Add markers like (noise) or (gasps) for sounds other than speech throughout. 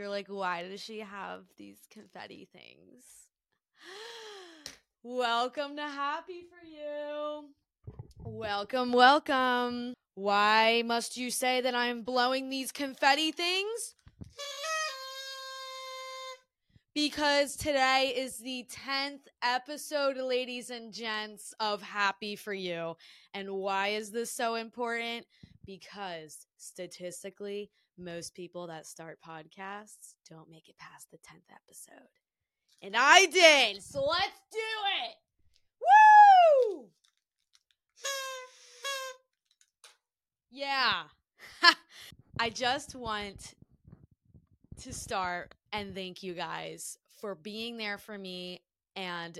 You're like, why does she have these confetti things? (gasps) welcome to Happy for You. Welcome, welcome. Why must you say that I'm blowing these confetti things? Because today is the 10th episode, ladies and gents, of Happy for You. And why is this so important? Because statistically, most people that start podcasts don't make it past the 10th episode. And I did. So let's do it. Woo! Yeah. (laughs) I just want to start and thank you guys for being there for me and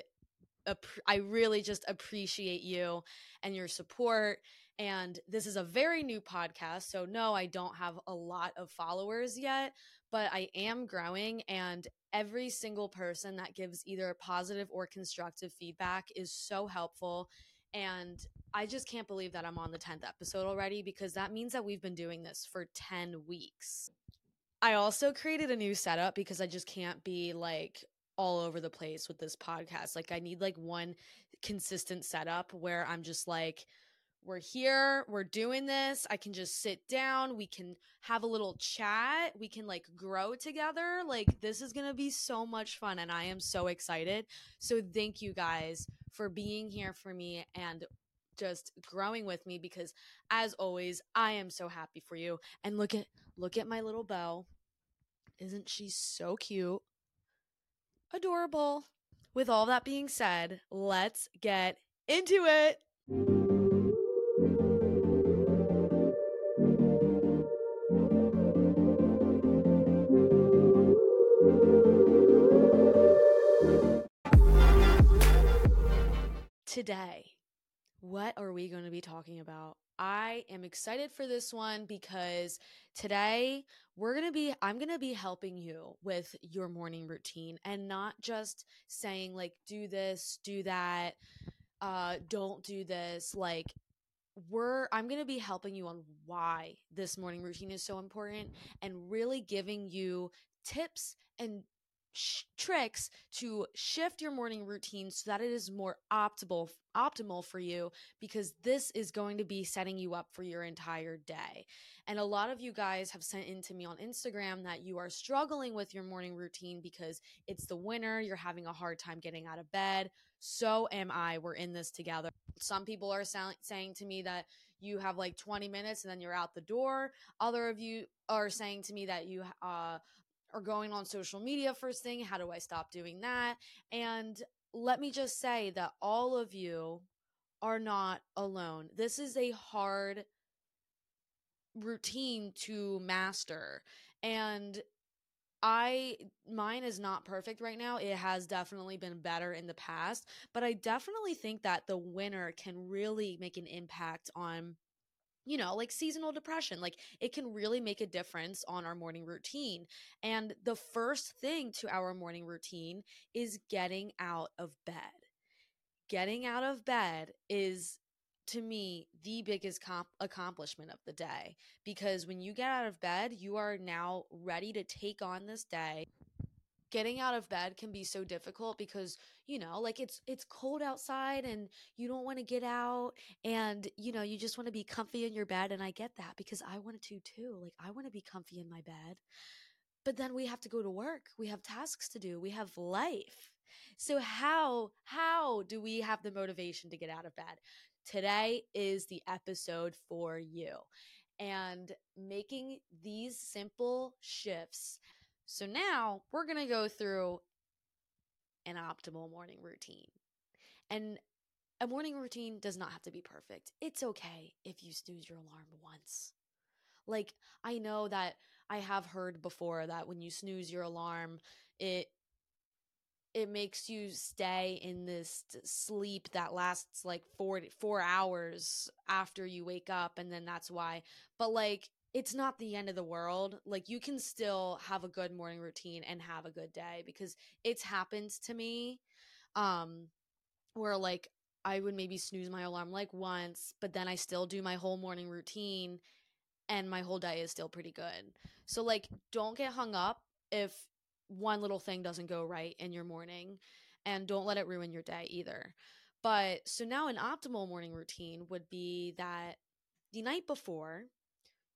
I really just appreciate you and your support and this is a very new podcast. So, no, I don't have a lot of followers yet, but I am growing. And every single person that gives either positive or constructive feedback is so helpful. And I just can't believe that I'm on the 10th episode already because that means that we've been doing this for 10 weeks. I also created a new setup because I just can't be like all over the place with this podcast. Like, I need like one consistent setup where I'm just like, we're here, we're doing this. I can just sit down, we can have a little chat, we can like grow together. Like, this is gonna be so much fun, and I am so excited. So, thank you guys for being here for me and just growing with me because as always i am so happy for you and look at look at my little bow isn't she so cute adorable with all that being said let's get into it today, what are we going to be talking about? I am excited for this one because today we're going to be, I'm going to be helping you with your morning routine and not just saying, like, do this, do that, uh, don't do this. Like, we're I'm going to be helping you on why this morning routine is so important and really giving you tips and sh- tricks to shift your morning routine so that it is more optimal optimal for you because this is going to be setting you up for your entire day. And a lot of you guys have sent in to me on Instagram that you are struggling with your morning routine because it's the winter, you're having a hard time getting out of bed. So am I. We're in this together. Some people are sa- saying to me that you have like 20 minutes and then you're out the door. Other of you are saying to me that you uh, or going on social media first thing. How do I stop doing that? And let me just say that all of you are not alone. This is a hard routine to master. And I mine is not perfect right now. It has definitely been better in the past, but I definitely think that the winner can really make an impact on you know, like seasonal depression. Like it can really make a difference on our morning routine. And the first thing to our morning routine is getting out of bed. Getting out of bed is to me the biggest comp- accomplishment of the day because when you get out of bed, you are now ready to take on this day getting out of bed can be so difficult because you know like it's it's cold outside and you don't want to get out and you know you just want to be comfy in your bed and I get that because I wanted to too like I want to be comfy in my bed but then we have to go to work we have tasks to do we have life. So how how do we have the motivation to get out of bed? Today is the episode for you and making these simple shifts so now we're going to go through an optimal morning routine. And a morning routine does not have to be perfect. It's okay if you snooze your alarm once. Like, I know that I have heard before that when you snooze your alarm, it it makes you stay in this sleep that lasts like four four hours after you wake up and then that's why but like it's not the end of the world. Like you can still have a good morning routine and have a good day because it's happened to me um where like I would maybe snooze my alarm like once, but then I still do my whole morning routine and my whole day is still pretty good. So like don't get hung up if one little thing doesn't go right in your morning and don't let it ruin your day either. But so now an optimal morning routine would be that the night before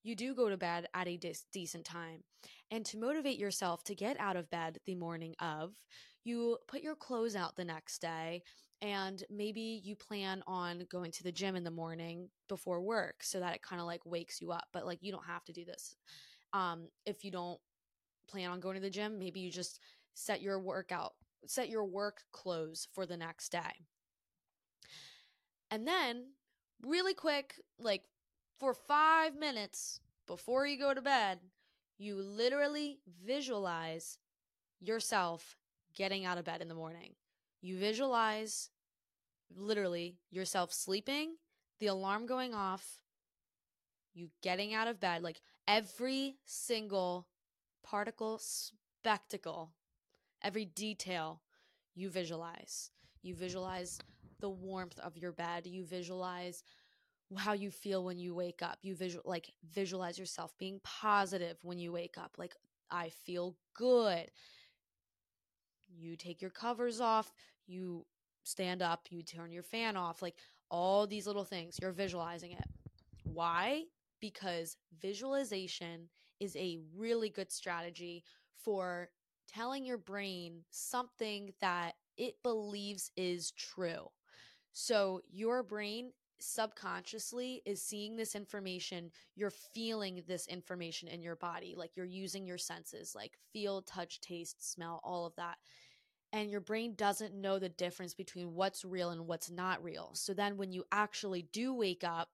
you do go to bed at a de- decent time. And to motivate yourself to get out of bed the morning of, you put your clothes out the next day and maybe you plan on going to the gym in the morning before work so that it kind of like wakes you up. But like you don't have to do this. Um if you don't plan on going to the gym maybe you just set your workout set your work clothes for the next day. And then really quick like for 5 minutes before you go to bed you literally visualize yourself getting out of bed in the morning. You visualize literally yourself sleeping, the alarm going off, you getting out of bed, like every single particle, spectacle, every detail you visualize. You visualize the warmth of your bed. You visualize how you feel when you wake up. You visual like visualize yourself being positive when you wake up. Like I feel good you take your covers off, you stand up, you turn your fan off, like all these little things. You're visualizing it. Why? Because visualization is a really good strategy for telling your brain something that it believes is true. So your brain subconsciously is seeing this information, you're feeling this information in your body. Like you're using your senses, like feel, touch, taste, smell, all of that and your brain doesn't know the difference between what's real and what's not real. So then when you actually do wake up,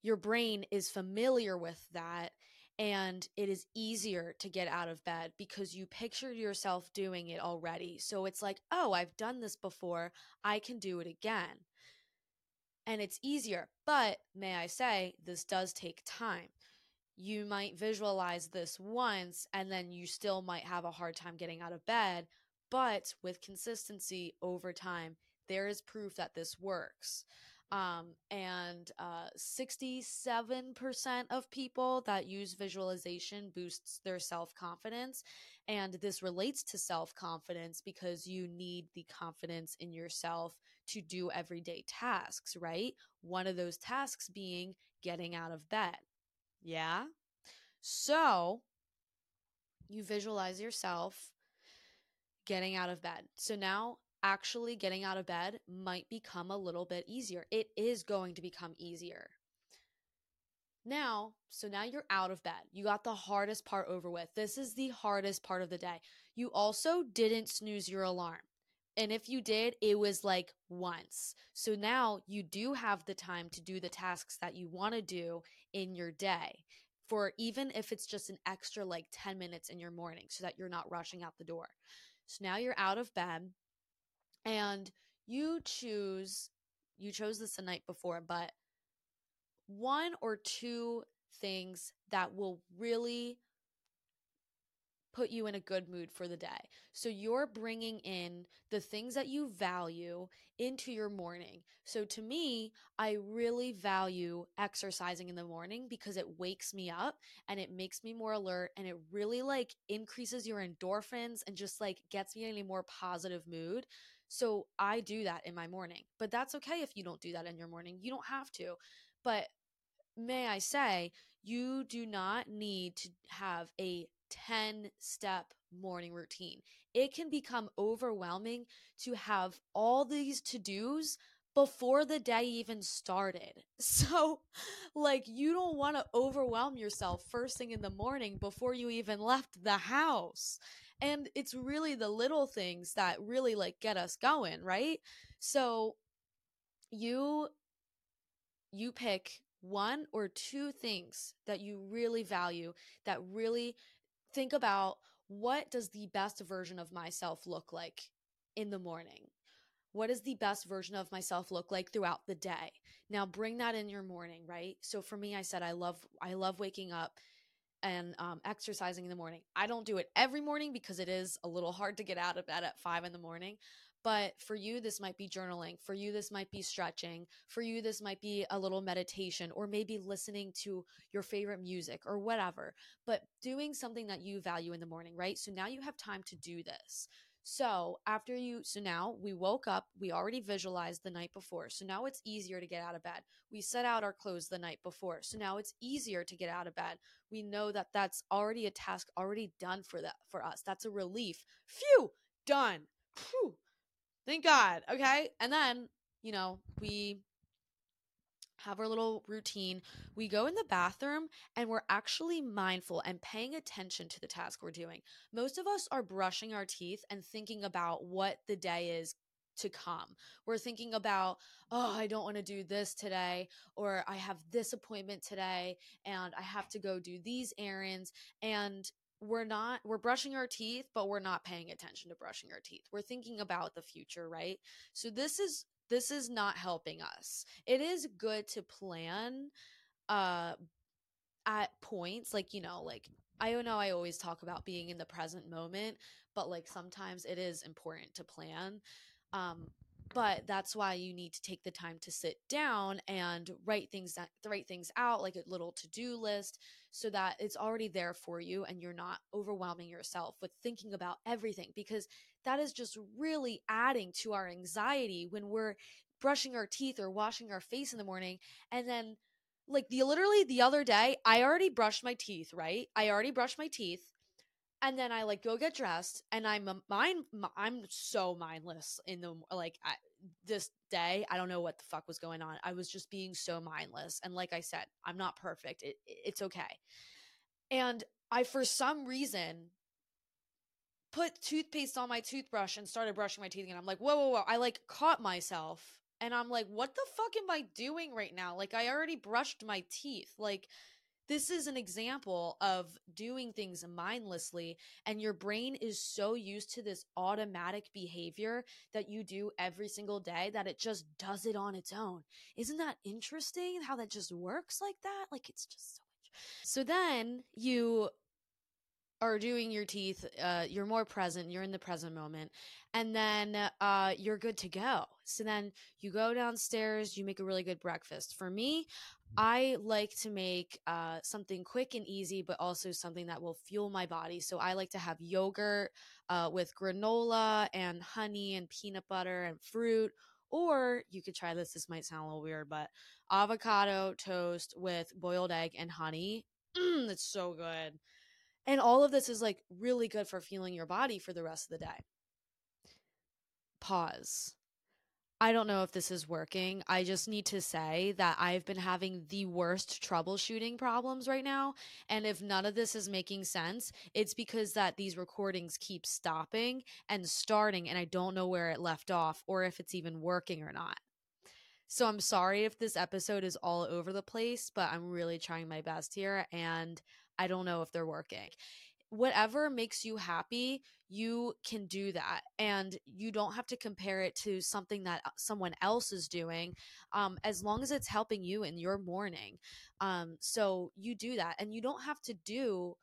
your brain is familiar with that and it is easier to get out of bed because you pictured yourself doing it already. So it's like, oh, I've done this before, I can do it again. And it's easier. But may I say, this does take time. You might visualize this once and then you still might have a hard time getting out of bed but with consistency over time, there is proof that this works. Um, and uh, 67% of people that use visualization boosts their self confidence. And this relates to self confidence because you need the confidence in yourself to do everyday tasks, right? One of those tasks being getting out of bed. Yeah. So you visualize yourself getting out of bed. So now actually getting out of bed might become a little bit easier. It is going to become easier. Now, so now you're out of bed. You got the hardest part over with. This is the hardest part of the day. You also didn't snooze your alarm. And if you did, it was like once. So now you do have the time to do the tasks that you want to do in your day. For even if it's just an extra like 10 minutes in your morning so that you're not rushing out the door. So now you're out of bed and you choose, you chose this the night before, but one or two things that will really put you in a good mood for the day. So you're bringing in the things that you value into your morning. So to me, I really value exercising in the morning because it wakes me up and it makes me more alert and it really like increases your endorphins and just like gets me in a more positive mood. So I do that in my morning. But that's okay if you don't do that in your morning. You don't have to. But may I say, you do not need to have a 10 step morning routine. It can become overwhelming to have all these to dos before the day even started. (laughs) So, like, you don't want to overwhelm yourself first thing in the morning before you even left the house. And it's really the little things that really like get us going, right? So, you you pick one or two things that you really value that really think about what does the best version of myself look like in the morning? What does the best version of myself look like throughout the day? Now bring that in your morning, right? So for me, I said I love I love waking up and um, exercising in the morning. I don't do it every morning because it is a little hard to get out of bed at five in the morning. But for you, this might be journaling. For you, this might be stretching. For you, this might be a little meditation or maybe listening to your favorite music or whatever. But doing something that you value in the morning, right? So now you have time to do this. So after you, so now we woke up, we already visualized the night before. So now it's easier to get out of bed. We set out our clothes the night before. So now it's easier to get out of bed. We know that that's already a task already done for that for us. That's a relief. Phew, done. Phew. Thank God. Okay. And then, you know, we have our little routine. We go in the bathroom and we're actually mindful and paying attention to the task we're doing. Most of us are brushing our teeth and thinking about what the day is to come. We're thinking about, oh, I don't want to do this today, or I have this appointment today, and I have to go do these errands. And we're not, we're brushing our teeth, but we're not paying attention to brushing our teeth. We're thinking about the future, right? So this is this is not helping us. It is good to plan uh at points like you know like I don't know I always talk about being in the present moment, but like sometimes it is important to plan. Um but that's why you need to take the time to sit down and write things that write things out like a little to-do list so that it's already there for you and you're not overwhelming yourself with thinking about everything because that is just really adding to our anxiety when we're brushing our teeth or washing our face in the morning and then like the literally the other day I already brushed my teeth, right? I already brushed my teeth and then I like go get dressed, and I'm a mind. I'm so mindless in the like I, this day. I don't know what the fuck was going on. I was just being so mindless, and like I said, I'm not perfect. It, it's okay. And I, for some reason, put toothpaste on my toothbrush and started brushing my teeth, and I'm like, whoa, whoa, whoa! I like caught myself, and I'm like, what the fuck am I doing right now? Like, I already brushed my teeth, like this is an example of doing things mindlessly and your brain is so used to this automatic behavior that you do every single day that it just does it on its own isn't that interesting how that just works like that like it's just so much so then you are doing your teeth, uh, you're more present, you're in the present moment, and then uh, you're good to go. So then you go downstairs, you make a really good breakfast. For me, I like to make uh, something quick and easy, but also something that will fuel my body. So I like to have yogurt uh, with granola and honey and peanut butter and fruit. Or you could try this. This might sound a little weird, but avocado toast with boiled egg and honey. Mm, it's so good. And all of this is like really good for fueling your body for the rest of the day. Pause. I don't know if this is working. I just need to say that I've been having the worst troubleshooting problems right now. And if none of this is making sense, it's because that these recordings keep stopping and starting, and I don't know where it left off or if it's even working or not. So I'm sorry if this episode is all over the place, but I'm really trying my best here. And I don't know if they're working. Whatever makes you happy, you can do that. And you don't have to compare it to something that uh, someone else is doing, um, as long as it's helping you in your morning. Um, so you do that. And you don't have to do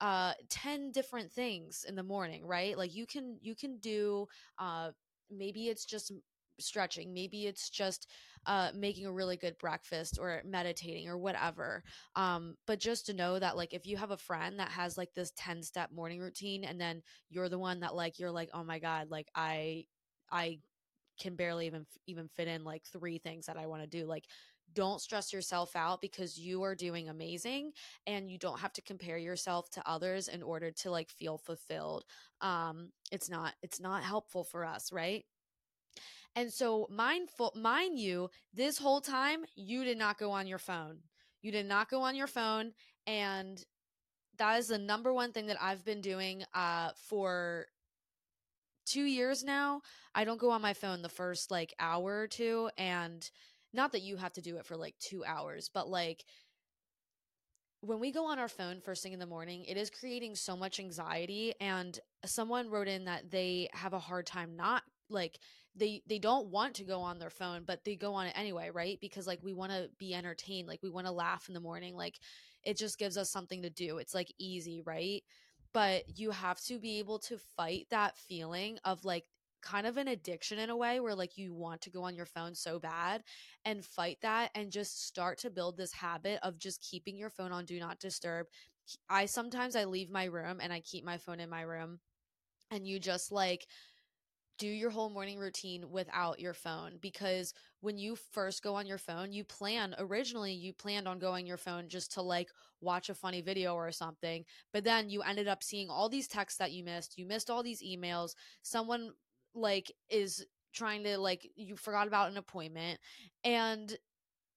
uh 10 different things in the morning right like you can you can do uh maybe it's just stretching maybe it's just uh, making a really good breakfast or meditating or whatever. Um, but just to know that, like, if you have a friend that has like this 10 step morning routine and then you're the one that, like, you're like, oh my God, like, I, I, can barely even even fit in like three things that I want to do like don't stress yourself out because you are doing amazing and you don't have to compare yourself to others in order to like feel fulfilled um it's not it's not helpful for us right and so, mindful, mind you, this whole time you did not go on your phone. You did not go on your phone, and that is the number one thing that I've been doing uh, for two years now. I don't go on my phone the first like hour or two, and not that you have to do it for like two hours, but like when we go on our phone first thing in the morning, it is creating so much anxiety. And someone wrote in that they have a hard time not like they they don't want to go on their phone but they go on it anyway right because like we want to be entertained like we want to laugh in the morning like it just gives us something to do it's like easy right but you have to be able to fight that feeling of like kind of an addiction in a way where like you want to go on your phone so bad and fight that and just start to build this habit of just keeping your phone on do not disturb. I sometimes I leave my room and I keep my phone in my room and you just like do your whole morning routine without your phone because when you first go on your phone, you plan originally you planned on going your phone just to like watch a funny video or something, but then you ended up seeing all these texts that you missed. You missed all these emails. Someone like is trying to like you forgot about an appointment and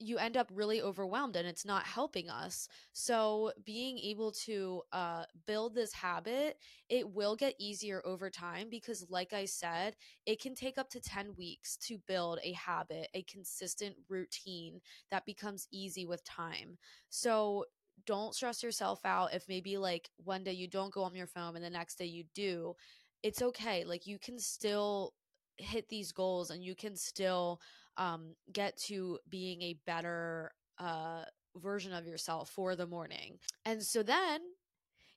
you end up really overwhelmed and it's not helping us. So, being able to uh, build this habit, it will get easier over time because, like I said, it can take up to 10 weeks to build a habit, a consistent routine that becomes easy with time. So, don't stress yourself out if maybe like one day you don't go on your phone and the next day you do. It's okay. Like, you can still hit these goals and you can still um, get to being a better uh, version of yourself for the morning. And so then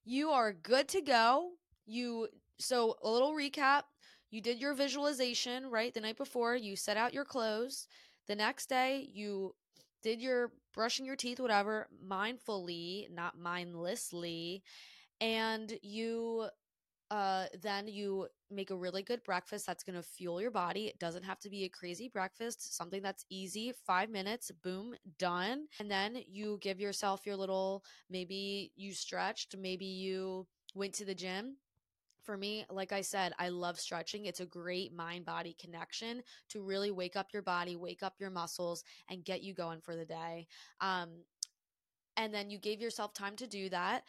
you are good to go. You so a little recap, you did your visualization, right? The night before, you set out your clothes. The next day, you did your brushing your teeth whatever mindfully, not mindlessly, and you uh, then you make a really good breakfast that's going to fuel your body. It doesn't have to be a crazy breakfast, something that's easy, five minutes, boom, done. And then you give yourself your little, maybe you stretched, maybe you went to the gym. For me, like I said, I love stretching. It's a great mind body connection to really wake up your body, wake up your muscles, and get you going for the day. Um, and then you gave yourself time to do that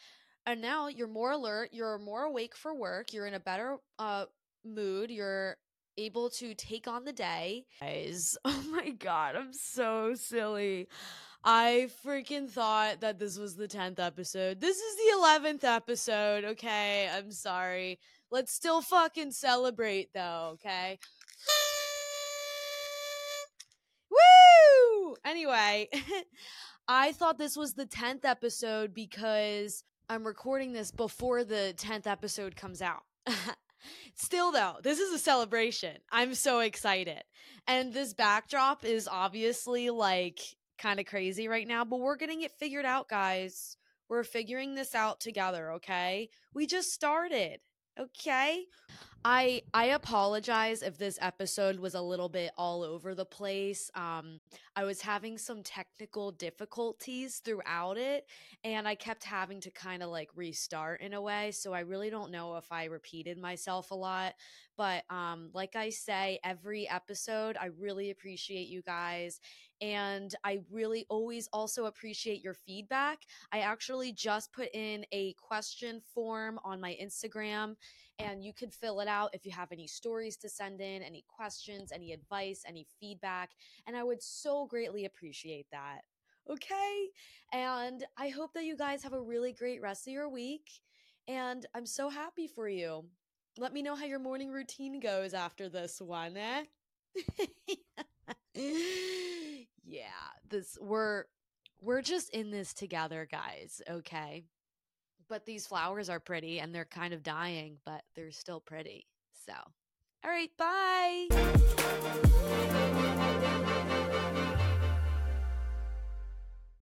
and now you're more alert you're more awake for work you're in a better uh mood you're able to take on the day. Guys (laughs) oh my god i'm so silly. I freaking thought that this was the 10th episode. This is the 11th episode okay? I'm sorry. Let's still fucking celebrate though okay? Woo! Anyway (laughs) I thought this was the 10th episode because I'm recording this before the 10th episode comes out. (laughs) Still, though, this is a celebration. I'm so excited. And this backdrop is obviously like kind of crazy right now, but we're getting it figured out, guys. We're figuring this out together, okay? We just started, okay? I I apologize if this episode was a little bit all over the place. Um I was having some technical difficulties throughout it and I kept having to kind of like restart in a way, so I really don't know if I repeated myself a lot, but um like I say every episode, I really appreciate you guys and I really always also appreciate your feedback. I actually just put in a question form on my Instagram and you can fill it out if you have any stories to send in, any questions, any advice, any feedback. And I would so greatly appreciate that. Okay. And I hope that you guys have a really great rest of your week. And I'm so happy for you. Let me know how your morning routine goes after this one, eh? (laughs) yeah, this we're we're just in this together, guys, okay? but these flowers are pretty and they're kind of dying, but they're still pretty. So, all right, bye.